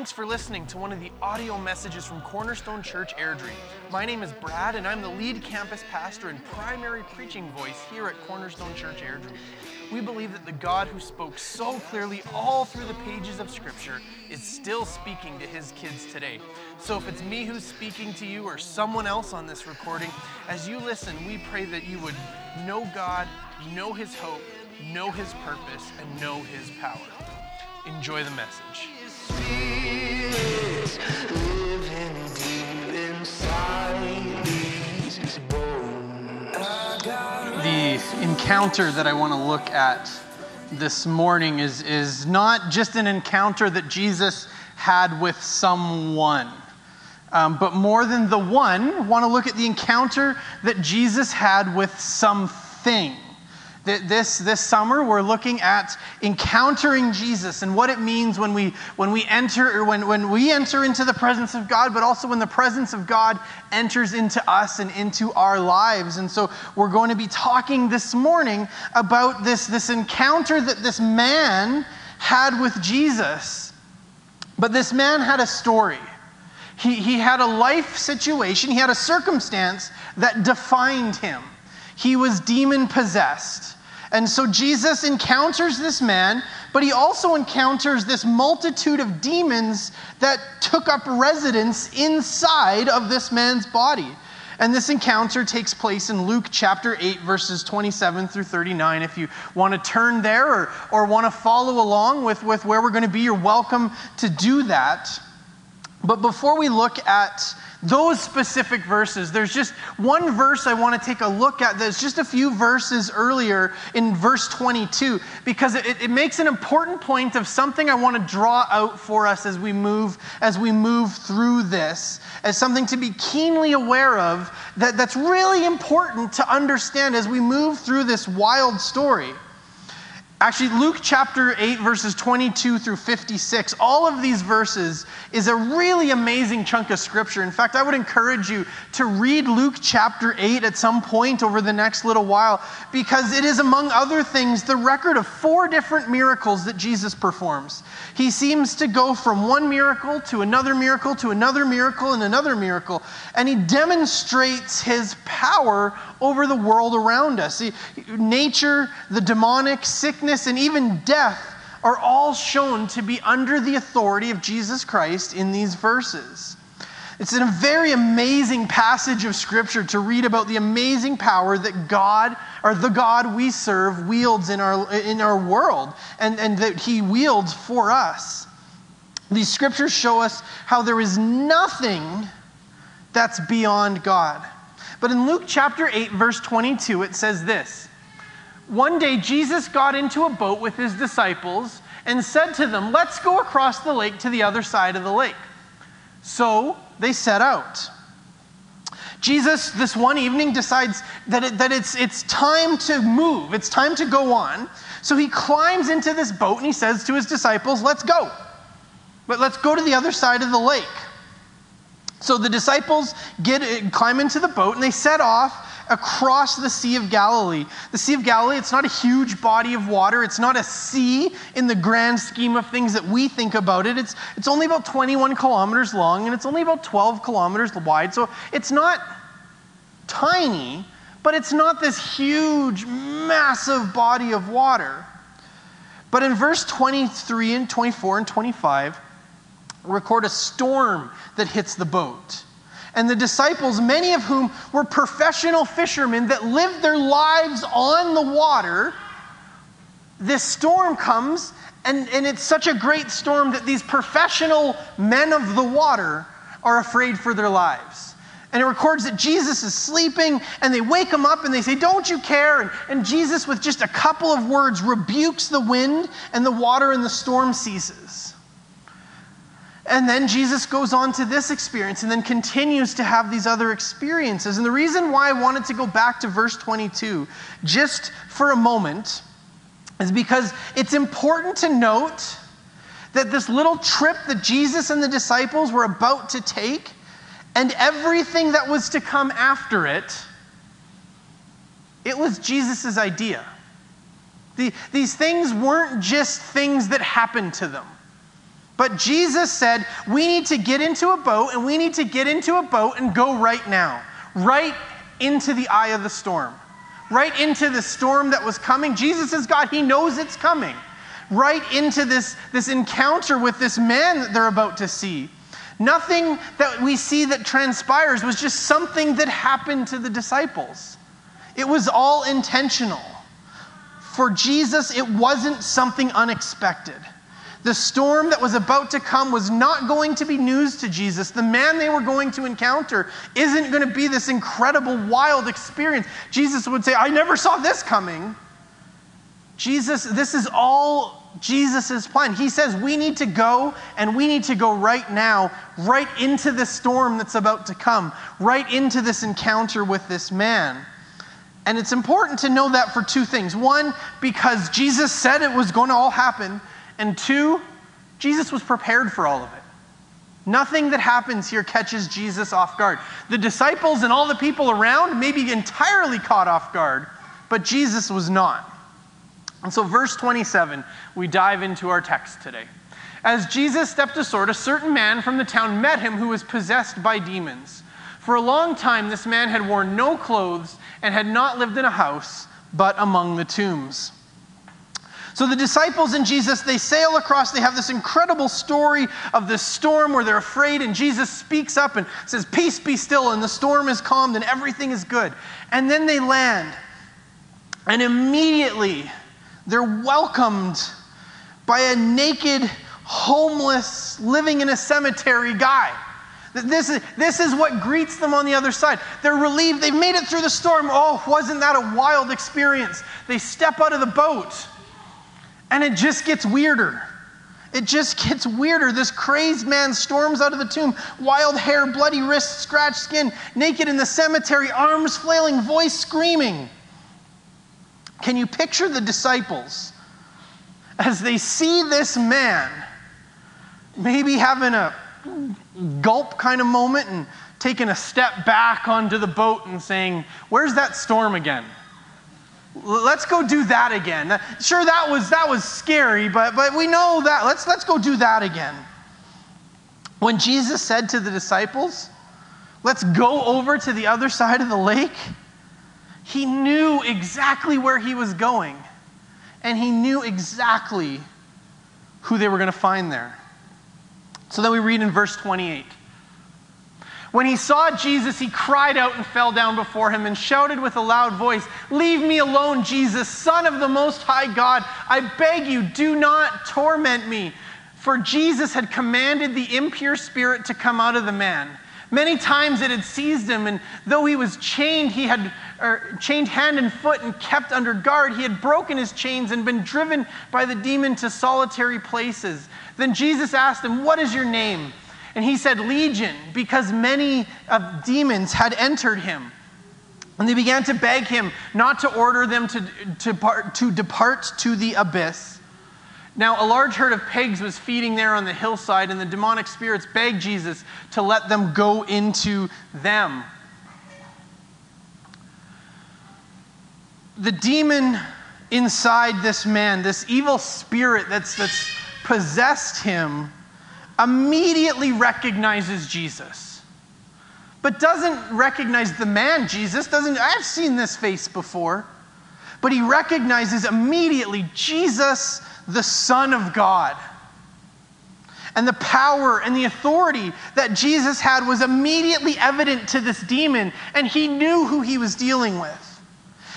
Thanks for listening to one of the audio messages from Cornerstone Church Airdrie. My name is Brad, and I'm the lead campus pastor and primary preaching voice here at Cornerstone Church Airdrie. We believe that the God who spoke so clearly all through the pages of Scripture is still speaking to his kids today. So if it's me who's speaking to you or someone else on this recording, as you listen, we pray that you would know God, know his hope, know his purpose, and know his power. Enjoy the message. The encounter that I want to look at this morning is, is not just an encounter that Jesus had with someone, um, but more than the one, want to look at the encounter that Jesus had with something. This, this summer, we're looking at encountering Jesus and what it means when we, when we enter or when, when we enter into the presence of God, but also when the presence of God enters into us and into our lives. And so we're going to be talking this morning about this, this encounter that this man had with Jesus. But this man had a story. He, he had a life situation, he had a circumstance that defined him. He was demon possessed. And so Jesus encounters this man, but he also encounters this multitude of demons that took up residence inside of this man's body. And this encounter takes place in Luke chapter 8, verses 27 through 39. If you want to turn there or, or want to follow along with, with where we're going to be, you're welcome to do that. But before we look at those specific verses. There's just one verse I want to take a look at. There's just a few verses earlier in verse 22 because it, it, makes an important point of something I want to draw out for us as we move as we move through this as something to be keenly aware of that, that's really important to understand as we move through this wild story. Actually, Luke chapter 8, verses 22 through 56, all of these verses is a really amazing chunk of scripture. In fact, I would encourage you to read Luke chapter 8 at some point over the next little while because it is, among other things, the record of four different miracles that Jesus performs. He seems to go from one miracle to another miracle to another miracle and another miracle, and he demonstrates his power over the world around us. Nature, the demonic, sickness, and even death are all shown to be under the authority of Jesus Christ in these verses. It's a very amazing passage of Scripture to read about the amazing power that God, or the God we serve, wields in our, in our world and, and that He wields for us. These Scriptures show us how there is nothing that's beyond God. But in Luke chapter 8, verse 22, it says this One day Jesus got into a boat with his disciples and said to them, Let's go across the lake to the other side of the lake. So they set out. Jesus, this one evening, decides that, it, that it's, it's time to move, it's time to go on. So he climbs into this boat and he says to his disciples, Let's go. But let's go to the other side of the lake. So the disciples get climb into the boat and they set off across the Sea of Galilee. The Sea of Galilee, it's not a huge body of water. It's not a sea in the grand scheme of things that we think about it. It's, it's only about 21 kilometers long and it's only about 12 kilometers wide. So it's not tiny, but it's not this huge, massive body of water. But in verse 23 and 24 and 25, record a storm that hits the boat. And the disciples, many of whom were professional fishermen that lived their lives on the water, this storm comes, and, and it's such a great storm that these professional men of the water are afraid for their lives. And it records that Jesus is sleeping, and they wake him up and they say, Don't you care? And, and Jesus, with just a couple of words, rebukes the wind and the water, and the storm ceases. And then Jesus goes on to this experience and then continues to have these other experiences. And the reason why I wanted to go back to verse 22 just for a moment is because it's important to note that this little trip that Jesus and the disciples were about to take and everything that was to come after it, it was Jesus' idea. The, these things weren't just things that happened to them But Jesus said, we need to get into a boat and we need to get into a boat and go right now, right into the eye of the storm, right into the storm that was coming. Jesus is God, He knows it's coming, right into this, this encounter with this man that they're about to see. Nothing that we see that transpires was just something that happened to the disciples. It was all intentional. For Jesus, it wasn't something unexpected. The storm that was about to come was not going to be news to Jesus. The man they were going to encounter isn't going to be this incredible, wild experience. Jesus would say, I never saw this coming. Jesus, this is all Jesus' plan. He says we need to go and we need to go right now, right into the storm that's about to come, right into this encounter with this man. And it's important to know that for two things. One, because Jesus said it was going to all happen. And two, Jesus was prepared for all of it. Nothing that happens here catches Jesus off guard. The disciples and all the people around may be entirely caught off guard, but Jesus was not. And so, verse 27, we dive into our text today. As Jesus stepped ashore, a certain man from the town met him who was possessed by demons. For a long time, this man had worn no clothes and had not lived in a house, but among the tombs. So the disciples and Jesus, they sail across. They have this incredible story of this storm where they're afraid, and Jesus speaks up and says, Peace be still, and the storm is calmed, and everything is good. And then they land, and immediately they're welcomed by a naked, homeless, living in a cemetery guy. This is, this is what greets them on the other side. They're relieved. They've made it through the storm. Oh, wasn't that a wild experience? They step out of the boat and it just gets weirder. It just gets weirder. This crazed man storms out of the tomb, wild hair, bloody wrists, scratched skin, naked in the cemetery, arms flailing, voice screaming. Can you picture the disciples as they see this man maybe having a gulp kind of moment and taking a step back onto the boat and saying, Where's that storm again? Let's go do that again. Sure, that was, that was scary, but, but we know that. Let's, let's go do that again. When Jesus said to the disciples, Let's go over to the other side of the lake, he knew exactly where he was going, and he knew exactly who they were going to find there. So then we read in verse 28. When he saw Jesus, he cried out and fell down before him and shouted with a loud voice, Leave me alone, Jesus, Son of the Most High God. I beg you, do not torment me. For Jesus had commanded the impure spirit to come out of the man. Many times it had seized him, and though he was chained, he had chained hand and foot and kept under guard. He had broken his chains and been driven by the demon to solitary places. Then Jesus asked him, What is your name? And he said, Legion, because many of demons had entered him. And they began to beg him not to order them to, to, to depart to the abyss. Now, a large herd of pigs was feeding there on the hillside, and the demonic spirits begged Jesus to let them go into them. The demon inside this man, this evil spirit that's, that's possessed him, immediately recognizes Jesus, but doesn't recognize the man Jesus. Doesn't, I've seen this face before. But he recognizes immediately Jesus, the Son of God. And the power and the authority that Jesus had was immediately evident to this demon, and he knew who he was dealing with.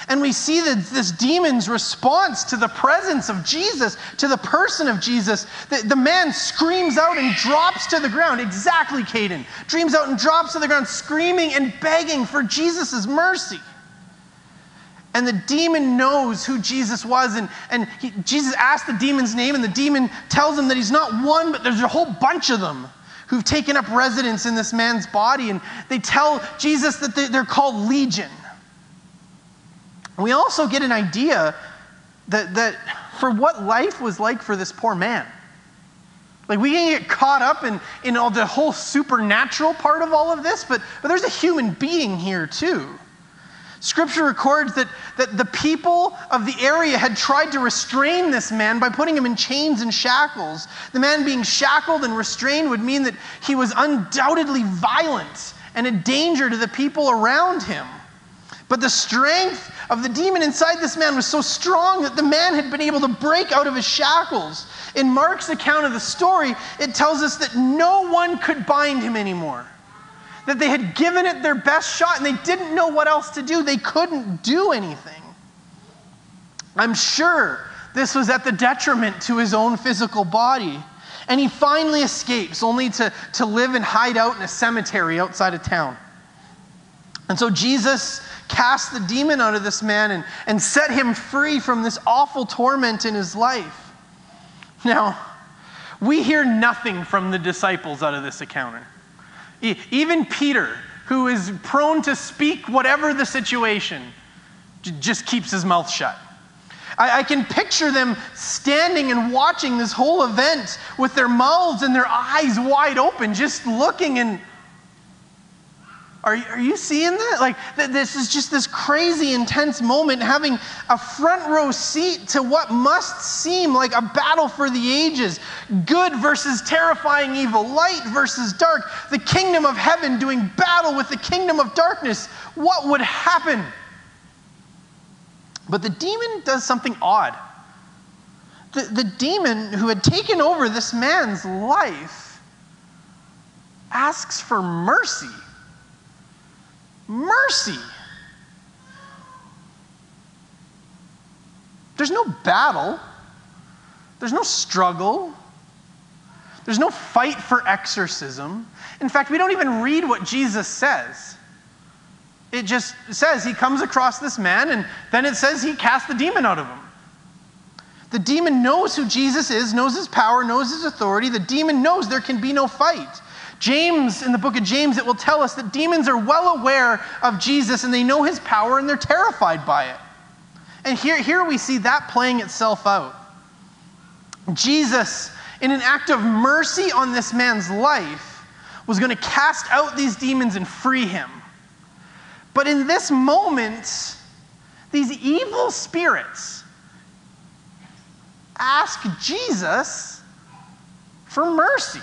And we see that this demon's response to the presence of Jesus, to the person of Jesus. The, the man screams out and drops to the ground. Exactly, Caden. Dreams out and drops to the ground, screaming and begging for Jesus' mercy. And the demon knows who Jesus was. And, and he, Jesus asks the demon's name, and the demon tells him that he's not one, but there's a whole bunch of them who've taken up residence in this man's body. And they tell Jesus that they, they're called Legion. We also get an idea that, that for what life was like for this poor man. Like we can get caught up in, in all the whole supernatural part of all of this, but, but there's a human being here too. Scripture records that, that the people of the area had tried to restrain this man by putting him in chains and shackles. The man being shackled and restrained would mean that he was undoubtedly violent and a danger to the people around him. But the strength of the demon inside this man was so strong that the man had been able to break out of his shackles. In Mark's account of the story, it tells us that no one could bind him anymore that they had given it their best shot and they didn't know what else to do. They couldn't do anything. I'm sure this was at the detriment to his own physical body. And he finally escapes, only to, to live and hide out in a cemetery outside of town. And so Jesus cast the demon out of this man and, and set him free from this awful torment in his life. Now, we hear nothing from the disciples out of this encounter. Even Peter, who is prone to speak whatever the situation, just keeps his mouth shut. I, I, can picture them standing and watching this whole event with their mouths and their eyes wide open, just looking and are, are you seeing that? Like, this is just this crazy, intense moment, having a front row seat to what must seem like a battle for the ages good versus terrifying evil, light versus dark, the kingdom of heaven doing battle with the kingdom of darkness. What would happen? But the demon does something odd. The, the demon who had taken over this man's life asks for mercy mercy. There's no battle, there's no struggle, there's no fight for exorcism. In fact, we don't even read what Jesus says. It just says he comes across this man, and then it says he casts the demon out of him. The demon knows who Jesus is, knows his power, knows his authority. The demon knows there can be no fight. James, in the book of James, it will tell us that demons are well aware of Jesus and they know his power and they're terrified by it. And here, here we see that playing itself out. Jesus, in an act of mercy on this man's life, was going to cast out these demons and free him. But in this moment, these evil spirits ask Jesus for mercy.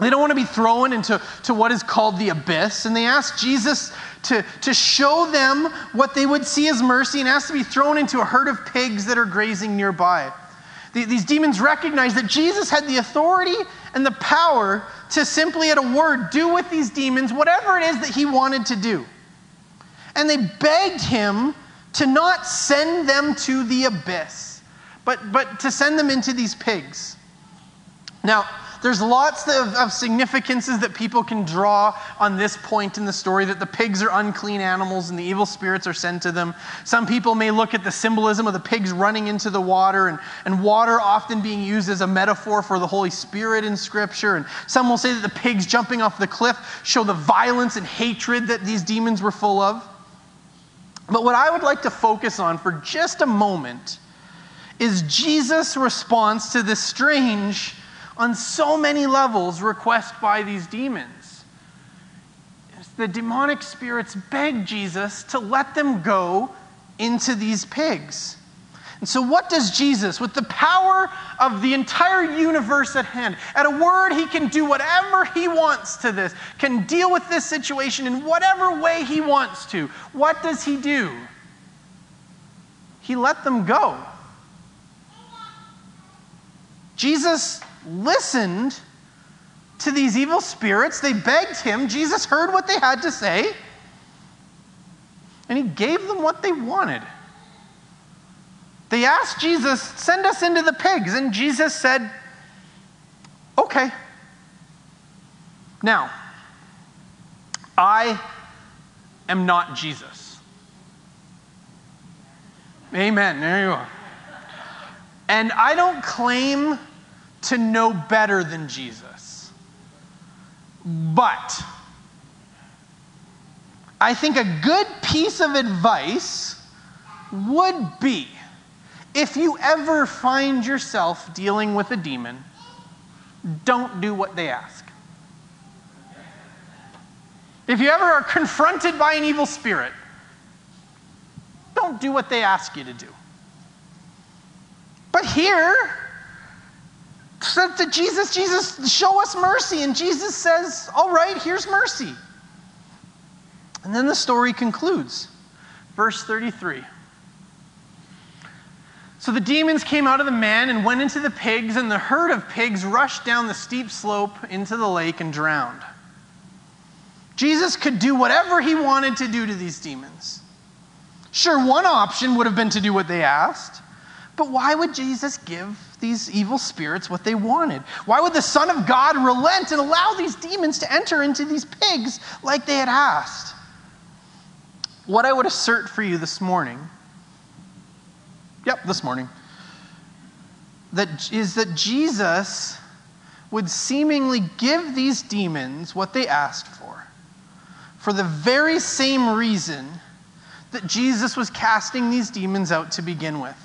They don't want to be thrown into to what is called the abyss. And they ask Jesus to, to show them what they would see as mercy and ask to be thrown into a herd of pigs that are grazing nearby. The, these demons recognize that Jesus had the authority and the power to simply, at a word, do with these demons whatever it is that he wanted to do. And they begged him to not send them to the abyss, but, but to send them into these pigs. Now, there's lots of, of significances that people can draw on this point in the story that the pigs are unclean animals and the evil spirits are sent to them. Some people may look at the symbolism of the pigs running into the water and, and water often being used as a metaphor for the Holy Spirit in Scripture. And some will say that the pigs jumping off the cliff show the violence and hatred that these demons were full of. But what I would like to focus on for just a moment is Jesus' response to this strange on so many levels request by these demons. The demonic spirits beg Jesus to let them go into these pigs. And so, what does Jesus, with the power of the entire universe at hand, at a word, he can do whatever he wants to this, can deal with this situation in whatever way he wants to. What does he do? He let them go. Jesus listened to these evil spirits. They begged him. Jesus heard what they had to say, and he gave them what they wanted. They asked Jesus, Send us into the pigs. And Jesus said, Okay. Now, I am not Jesus. Amen. There you are. And I don't claim to know better than Jesus. But I think a good piece of advice would be if you ever find yourself dealing with a demon, don't do what they ask. If you ever are confronted by an evil spirit, don't do what they ask you to do. But here, said to Jesus, Jesus, show us mercy. And Jesus says, All right, here's mercy. And then the story concludes. Verse 33. So the demons came out of the man and went into the pigs, and the herd of pigs rushed down the steep slope into the lake and drowned. Jesus could do whatever he wanted to do to these demons. Sure, one option would have been to do what they asked, but why would Jesus give these evil spirits what they wanted? Why would the Son of God relent and allow these demons to enter into these pigs like they had asked? What I would assert for you this morning, yep, this morning, that is that Jesus would seemingly give these demons what they asked for, for the very same reason that Jesus was casting these demons out to begin with.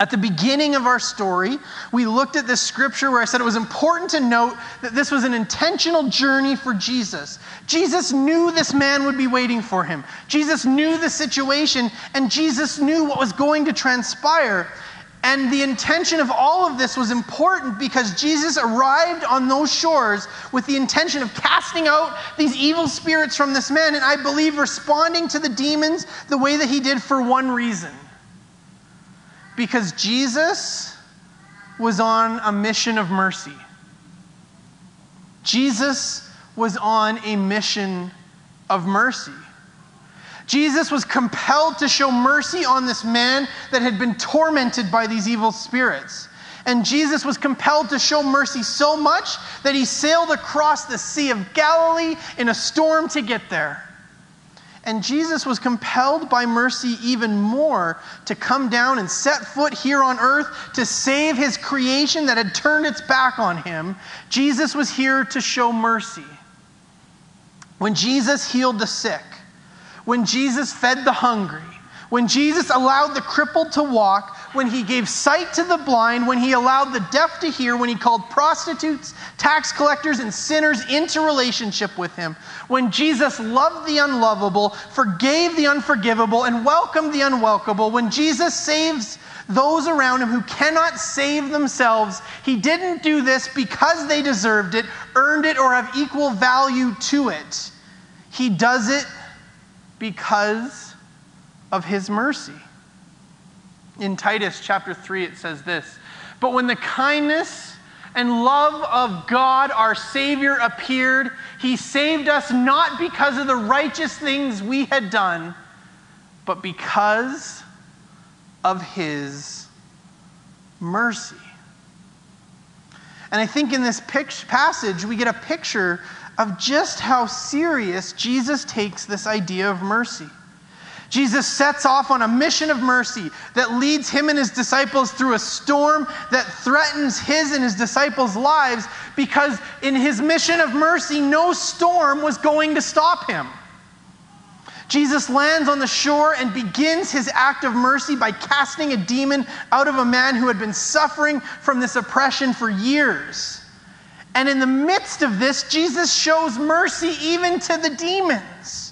At the beginning of our story, we looked at this scripture where I said it was important to note that this was an intentional journey for Jesus. Jesus knew this man would be waiting for him. Jesus knew the situation, and Jesus knew what was going to transpire. And the intention of all of this was important because Jesus arrived on those shores with the intention of casting out these evil spirits from this man, and I believe responding to the demons the way that he did for one reason because Jesus was on a mission of mercy. Jesus was on a mission of mercy. Jesus was compelled to show mercy on this man that had been tormented by these evil spirits. And Jesus was compelled to show mercy so much that he sailed across the Sea of Galilee in a storm to get there. And Jesus was compelled by mercy even more to come down and set foot here on earth to save his creation that had turned its back on him. Jesus was here to show mercy. When Jesus healed the sick, when Jesus fed the hungry, when Jesus allowed the crippled to walk, when he gave sight to the blind, when he allowed the deaf to hear, when he called prostitutes, tax collectors, and sinners into relationship with him, when Jesus loved the unlovable, forgave the unforgivable, and welcomed the unwelcomable, when Jesus saves those around him who cannot save themselves, he didn't do this because they deserved it, earned it, or have equal value to it. He does it because of his mercy. In Titus chapter 3, it says this But when the kindness and love of God our Savior appeared, he saved us not because of the righteous things we had done, but because of his mercy. And I think in this passage, we get a picture of just how serious Jesus takes this idea of mercy. Jesus sets off on a mission of mercy that leads him and his disciples through a storm that threatens his and his disciples' lives because in his mission of mercy, no storm was going to stop him. Jesus lands on the shore and begins his act of mercy by casting a demon out of a man who had been suffering from this oppression for years. And in the midst of this, Jesus shows mercy even to the demons.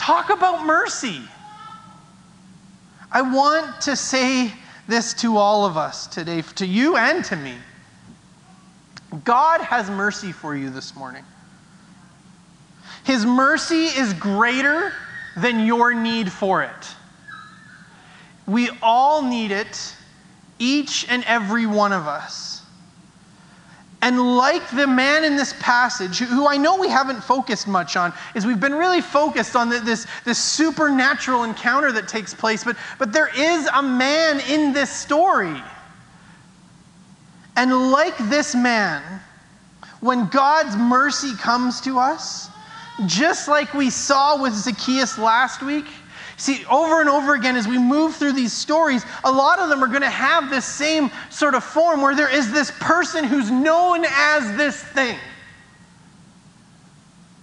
Talk about mercy. I want to say this to all of us today, to you and to me. God has mercy for you this morning. His mercy is greater than your need for it. We all need it, each and every one of us. And like the man in this passage, who I know we haven't focused much on, is we've been really focused on this, this supernatural encounter that takes place, but, but there is a man in this story. And like this man, when God's mercy comes to us, just like we saw with Zacchaeus last week, See, over and over again, as we move through these stories, a lot of them are going to have this same sort of form where there is this person who's known as this thing.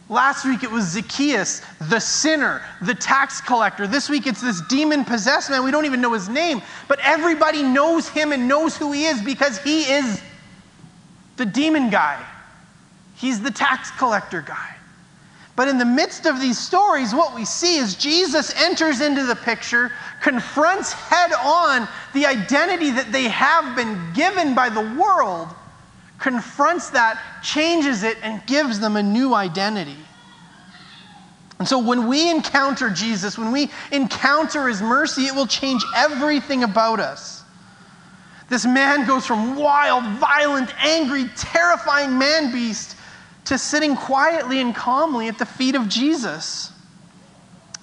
Last week it was Zacchaeus, the sinner, the tax collector. This week it's this demon possessed man. We don't even know his name, but everybody knows him and knows who he is because he is the demon guy. He's the tax collector guy. But in the midst of these stories, what we see is Jesus enters into the picture, confronts head on the identity that they have been given by the world, confronts that, changes it, and gives them a new identity. And so when we encounter Jesus, when we encounter his mercy, it will change everything about us. This man goes from wild, violent, angry, terrifying man beast to sitting quietly and calmly at the feet of Jesus.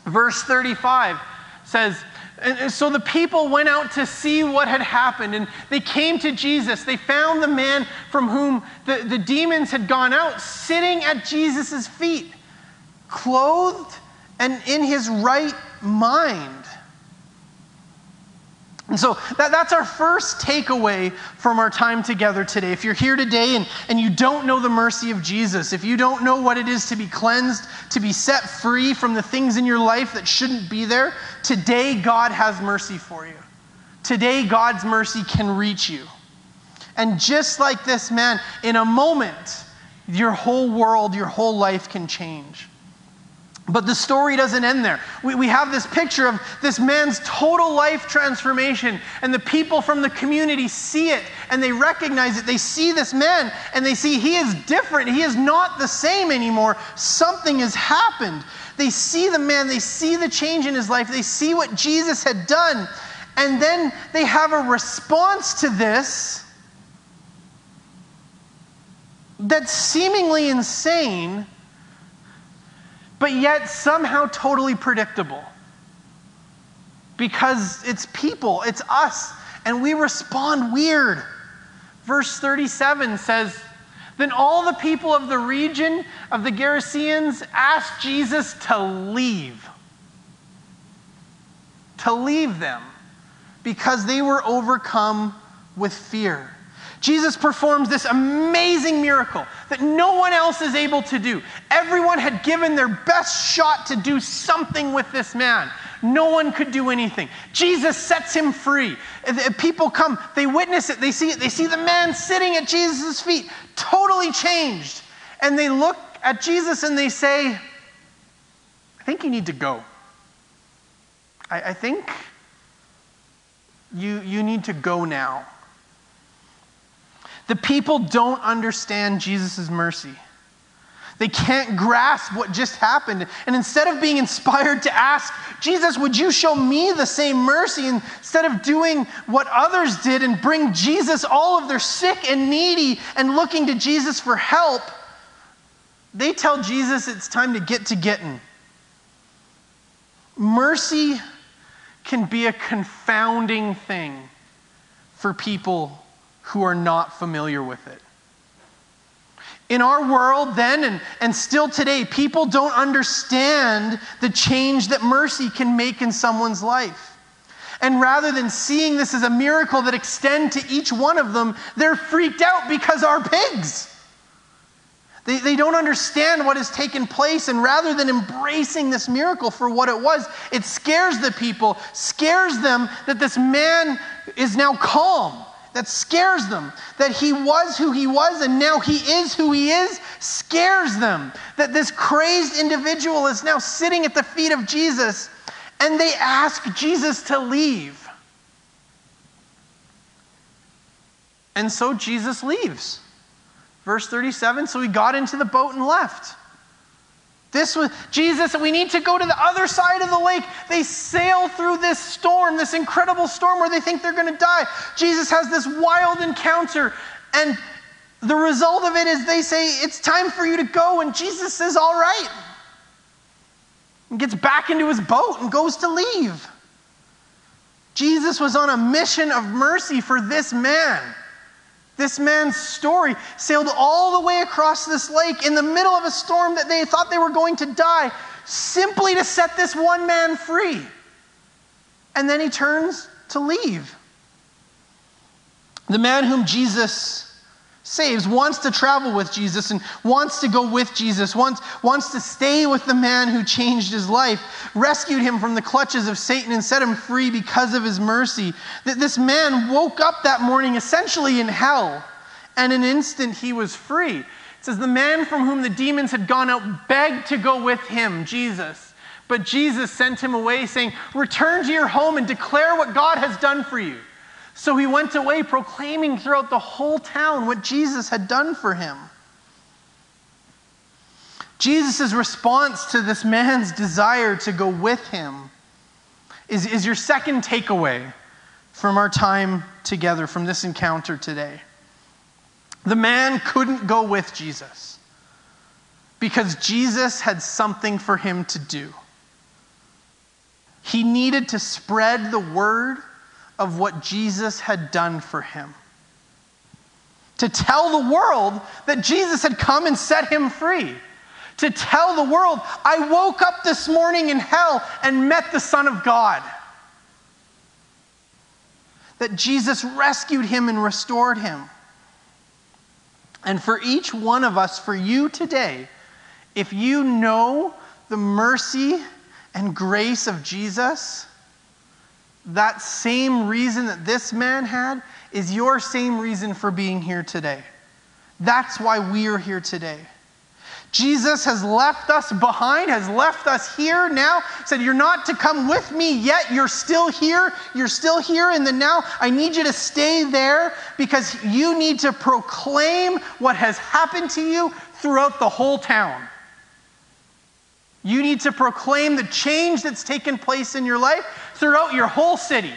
Verse 35 says, and so the people went out to see what had happened, and they came to Jesus. They found the man from whom the, the demons had gone out sitting at Jesus' feet, clothed and in his right mind. And so that, that's our first takeaway from our time together today. If you're here today and, and you don't know the mercy of Jesus, if you don't know what it is to be cleansed, to be set free from the things in your life that shouldn't be there, today God has mercy for you. Today God's mercy can reach you. And just like this man, in a moment, your whole world, your whole life can change. But the story doesn't end there. We, we have this picture of this man's total life transformation, and the people from the community see it and they recognize it. They see this man and they see he is different. He is not the same anymore. Something has happened. They see the man, they see the change in his life, they see what Jesus had done, and then they have a response to this that's seemingly insane but yet somehow totally predictable. Because it's people, it's us, and we respond weird. Verse 37 says, Then all the people of the region of the Gerasenes asked Jesus to leave. To leave them because they were overcome with fear. Jesus performs this amazing miracle that no one else is able to do. Everyone had given their best shot to do something with this man. No one could do anything. Jesus sets him free. People come, they witness it, they see it, they see the man sitting at Jesus' feet, totally changed. And they look at Jesus and they say, I think you need to go. I, I think you, you need to go now. The people don't understand Jesus' mercy. They can't grasp what just happened. And instead of being inspired to ask, Jesus, would you show me the same mercy? Instead of doing what others did and bring Jesus, all of their sick and needy, and looking to Jesus for help, they tell Jesus it's time to get to getting. Mercy can be a confounding thing for people who are not familiar with it. In our world, then and, and still today, people don't understand the change that mercy can make in someone's life. And rather than seeing this as a miracle that extend to each one of them, they're freaked out because our pigs. They, they don't understand what has taken place, and rather than embracing this miracle for what it was, it scares the people, scares them that this man is now calm that scares them. That he was who he was and now he is who he is scares them. That this crazed individual is now sitting at the feet of Jesus and they ask Jesus to leave. And so Jesus leaves. Verse 37 so he got into the boat and left. This was Jesus, we need to go to the other side of the lake. They sail through this storm, this incredible storm where they think they're going to die. Jesus has this wild encounter, and the result of it is they say, It's time for you to go. And Jesus says, All right. And gets back into his boat and goes to leave. Jesus was on a mission of mercy for this man. This man's story sailed all the way across this lake in the middle of a storm that they thought they were going to die, simply to set this one man free. And then he turns to leave. The man whom Jesus saves, wants to travel with Jesus and wants to go with Jesus, wants, wants to stay with the man who changed his life, rescued him from the clutches of Satan and set him free because of his mercy. That this man woke up that morning essentially in hell, and in an instant he was free. It says, The man from whom the demons had gone out begged to go with him, Jesus. But Jesus sent him away, saying, Return to your home and declare what God has done for you. So he went away, proclaiming throughout the whole town what Jesus had done for him. Jesus' response to this man's desire to go with him is, is your second takeaway from our time together, from this encounter today. The man couldn't go with Jesus because Jesus had something for him to do. He needed to spread the word of what Jesus had done for him. To tell the world that Jesus had come and set him free. To tell the world, I woke up this morning in hell and met the Son of God. That Jesus rescued him and restored him. And for each one of us, for you today, if you know the mercy and grace of Jesus, that same reason that this man had is your same reason for being here today. That's why we are here today. Jesus has left us behind, has left us here now, said, You're not to come with me yet. You're still here. You're still here in the now. I need you to stay there because you need to proclaim what has happened to you throughout the whole town. You need to proclaim the change that's taken place in your life throughout your whole city.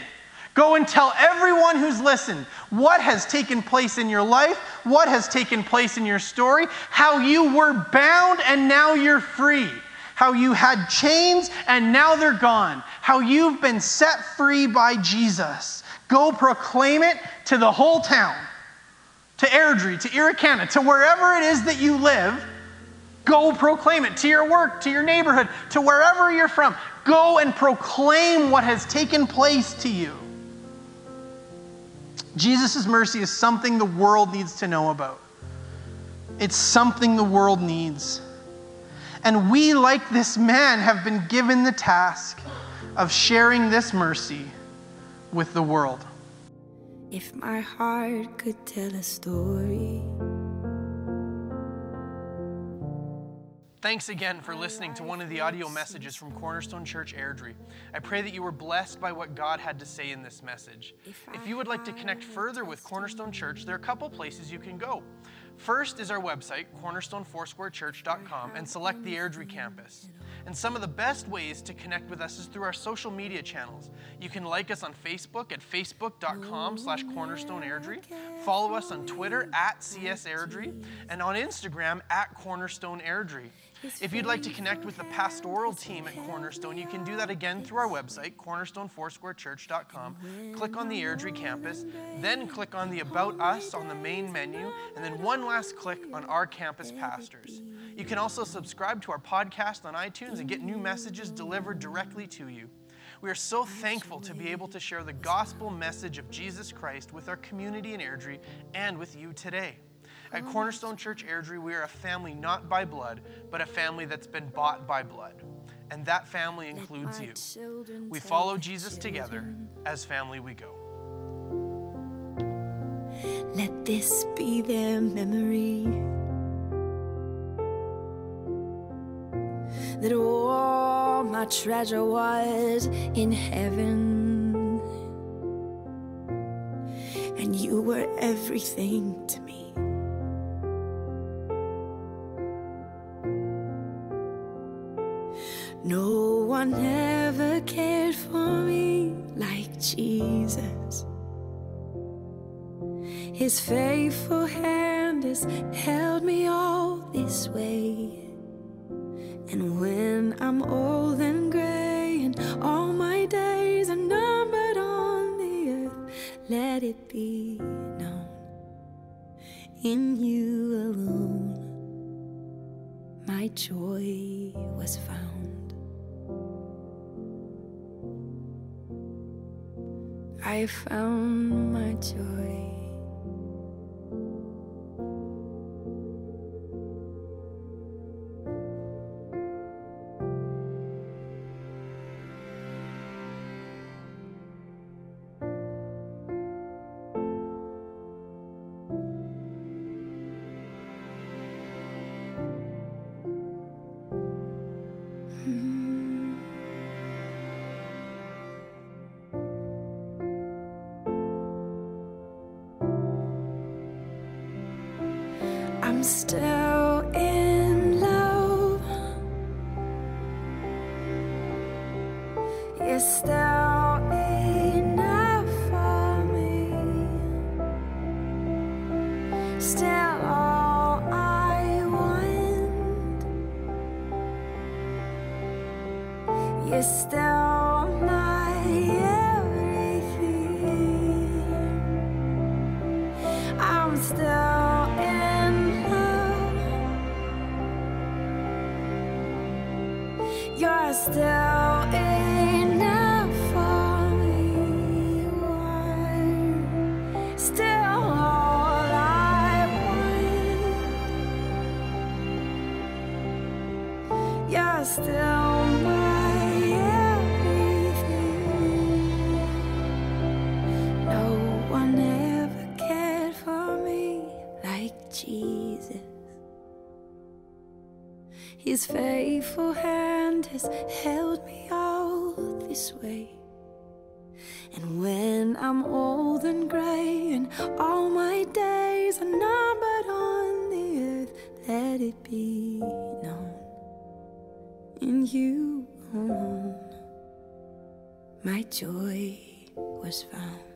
Go and tell everyone who's listened what has taken place in your life, what has taken place in your story, how you were bound and now you're free, how you had chains and now they're gone, how you've been set free by Jesus. Go proclaim it to the whole town, to Airdrie, to Irricana, to wherever it is that you live Go proclaim it to your work, to your neighborhood, to wherever you're from. Go and proclaim what has taken place to you. Jesus' mercy is something the world needs to know about. It's something the world needs. And we, like this man, have been given the task of sharing this mercy with the world. If my heart could tell a story. Thanks again for listening to one of the audio messages from Cornerstone Church Airdrie. I pray that you were blessed by what God had to say in this message. If you would like to connect further with Cornerstone Church, there are a couple places you can go. First is our website, cornerstonefoursquarechurch.com, and select the Airdrie campus. And some of the best ways to connect with us is through our social media channels. You can like us on Facebook at facebook.com slash cornerstoneairdrie, follow us on Twitter at csairdrie, and on Instagram at cornerstoneairdrie. If you'd like to connect with the pastoral team at Cornerstone, you can do that again through our website, cornerstonefoursquarechurch.com. Click on the Airdrie campus, then click on the About Us on the main menu, and then one last click on our campus pastors. You can also subscribe to our podcast on iTunes and get new messages delivered directly to you. We are so thankful to be able to share the gospel message of Jesus Christ with our community in Airdrie and with you today. At Cornerstone Church Airdrie, we are a family not by blood, but a family that's been bought by blood. And that family includes you. We follow Jesus together. As family, we go. Let this be their memory. That all my treasure was in heaven. And you were everything to me. His faithful hand has held me all this way. And when I'm old and gray and all my days are numbered on the earth, let it be known in you alone my joy was found. I found my joy. Still in love. You're still His faithful hand has held me all this way. And when I'm old and gray and all my days are numbered on the earth, let it be known in you alone my joy was found.